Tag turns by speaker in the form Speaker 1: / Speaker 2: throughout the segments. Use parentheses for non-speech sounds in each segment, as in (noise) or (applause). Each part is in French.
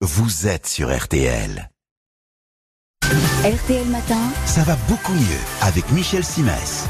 Speaker 1: vous êtes sur RTL.
Speaker 2: RTL Matin,
Speaker 1: Ça va beaucoup mieux avec Michel Simès.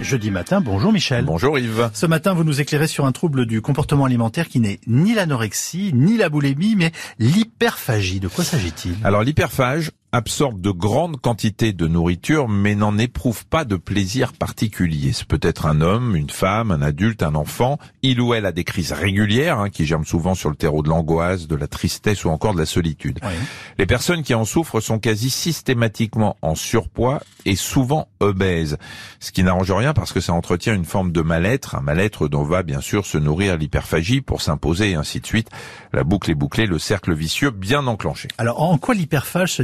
Speaker 3: Jeudi matin, bonjour Michel.
Speaker 4: Bonjour Yves.
Speaker 3: Ce matin, vous nous éclairez sur un trouble du comportement alimentaire qui n'est ni l'anorexie, ni la boulimie, mais l'hyperphagie. De quoi s'agit-il?
Speaker 4: Alors l'hyperphage absorbe de grandes quantités de nourriture mais n'en éprouve pas de plaisir particulier. C'est peut-être un homme, une femme, un adulte, un enfant. Il ou elle a des crises régulières hein, qui germent souvent sur le terreau de l'angoisse, de la tristesse ou encore de la solitude.
Speaker 3: Oui.
Speaker 4: Les personnes qui en souffrent sont quasi systématiquement en surpoids et souvent obèses, ce qui n'arrange rien parce que ça entretient une forme de mal-être, un mal-être dont va bien sûr se nourrir l'hyperphagie pour s'imposer et ainsi de suite. La boucle est bouclée, le cercle vicieux bien enclenché.
Speaker 3: Alors, en quoi l'hyperphage se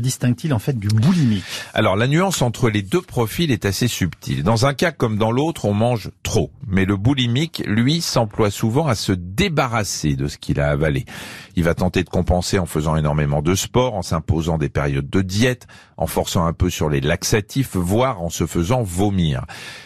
Speaker 4: Alors la nuance entre les deux profils est assez subtile. Dans un cas comme dans l'autre, on mange trop. Mais le boulimique, lui, s'emploie souvent à se débarrasser de ce qu'il a avalé. Il va tenter de compenser en faisant énormément de sport, en s'imposant des périodes de diète, en forçant un peu sur les laxatifs, voire en se faisant vomir.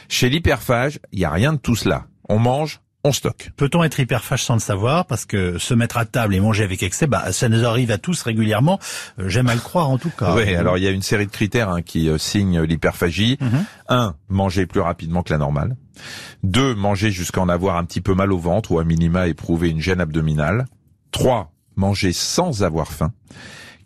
Speaker 4: Chez l'hyperphage, il n'y a rien de tout cela. On mange, on stocke.
Speaker 3: Peut-on être hyperphage sans le savoir Parce que se mettre à table et manger avec excès, bah, ça nous arrive à tous régulièrement. Euh, J'aime à le croire en tout cas.
Speaker 4: Oui, alors il y a une série de critères hein, qui euh, signent l'hyperphagie.
Speaker 3: Mhm.
Speaker 4: Un, manger plus rapidement que la normale. Deux, manger jusqu'à en avoir un petit peu mal au ventre ou à minima éprouver une gêne abdominale. Trois, manger sans avoir faim.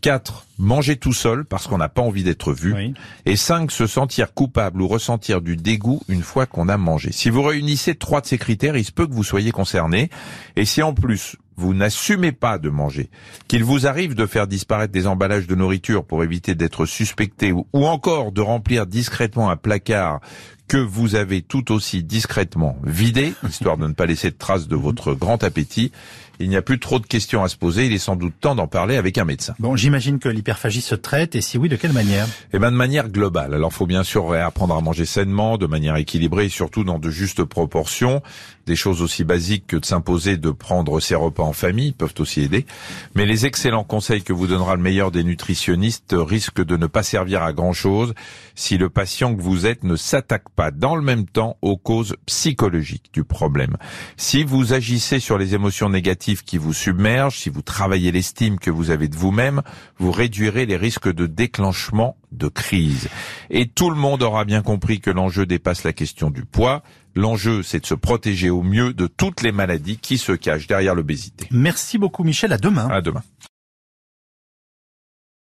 Speaker 4: Quatre, manger tout seul parce qu'on n'a pas envie d'être vu.
Speaker 3: Oui.
Speaker 4: Et cinq, se sentir coupable ou ressentir du dégoût une fois qu'on a mangé. Si vous réunissez trois de ces critères, il se peut que vous soyez concerné. Et si en plus, vous n'assumez pas de manger, qu'il vous arrive de faire disparaître des emballages de nourriture pour éviter d'être suspecté ou, ou encore de remplir discrètement un placard que vous avez tout aussi discrètement vidé, (laughs) histoire de ne pas laisser de traces de votre grand appétit, il n'y a plus trop de questions à se poser, il est sans doute temps d'en parler avec un médecin.
Speaker 3: Bon, j'imagine que l'hyperphagie se traite, et si oui, de quelle manière?
Speaker 4: Eh ben de manière globale. Alors faut bien sûr réapprendre à manger sainement, de manière équilibrée et surtout dans de justes proportions. Des choses aussi basiques que de s'imposer de prendre ses repas en famille peuvent aussi aider. Mais les excellents conseils que vous donnera le meilleur des nutritionnistes risquent de ne pas servir à grand chose si le patient que vous êtes ne s'attaque pas dans le même temps aux causes psychologiques du problème. Si vous agissez sur les émotions négatives qui vous submergent, si vous travaillez l'estime que vous avez de vous-même, vous réduirez les risques de déclenchement de crise. Et tout le monde aura bien compris que l'enjeu dépasse la question du poids. L'enjeu, c'est de se protéger au mieux de toutes les maladies qui se cachent derrière l'obésité.
Speaker 3: Merci beaucoup Michel, à demain.
Speaker 4: À demain.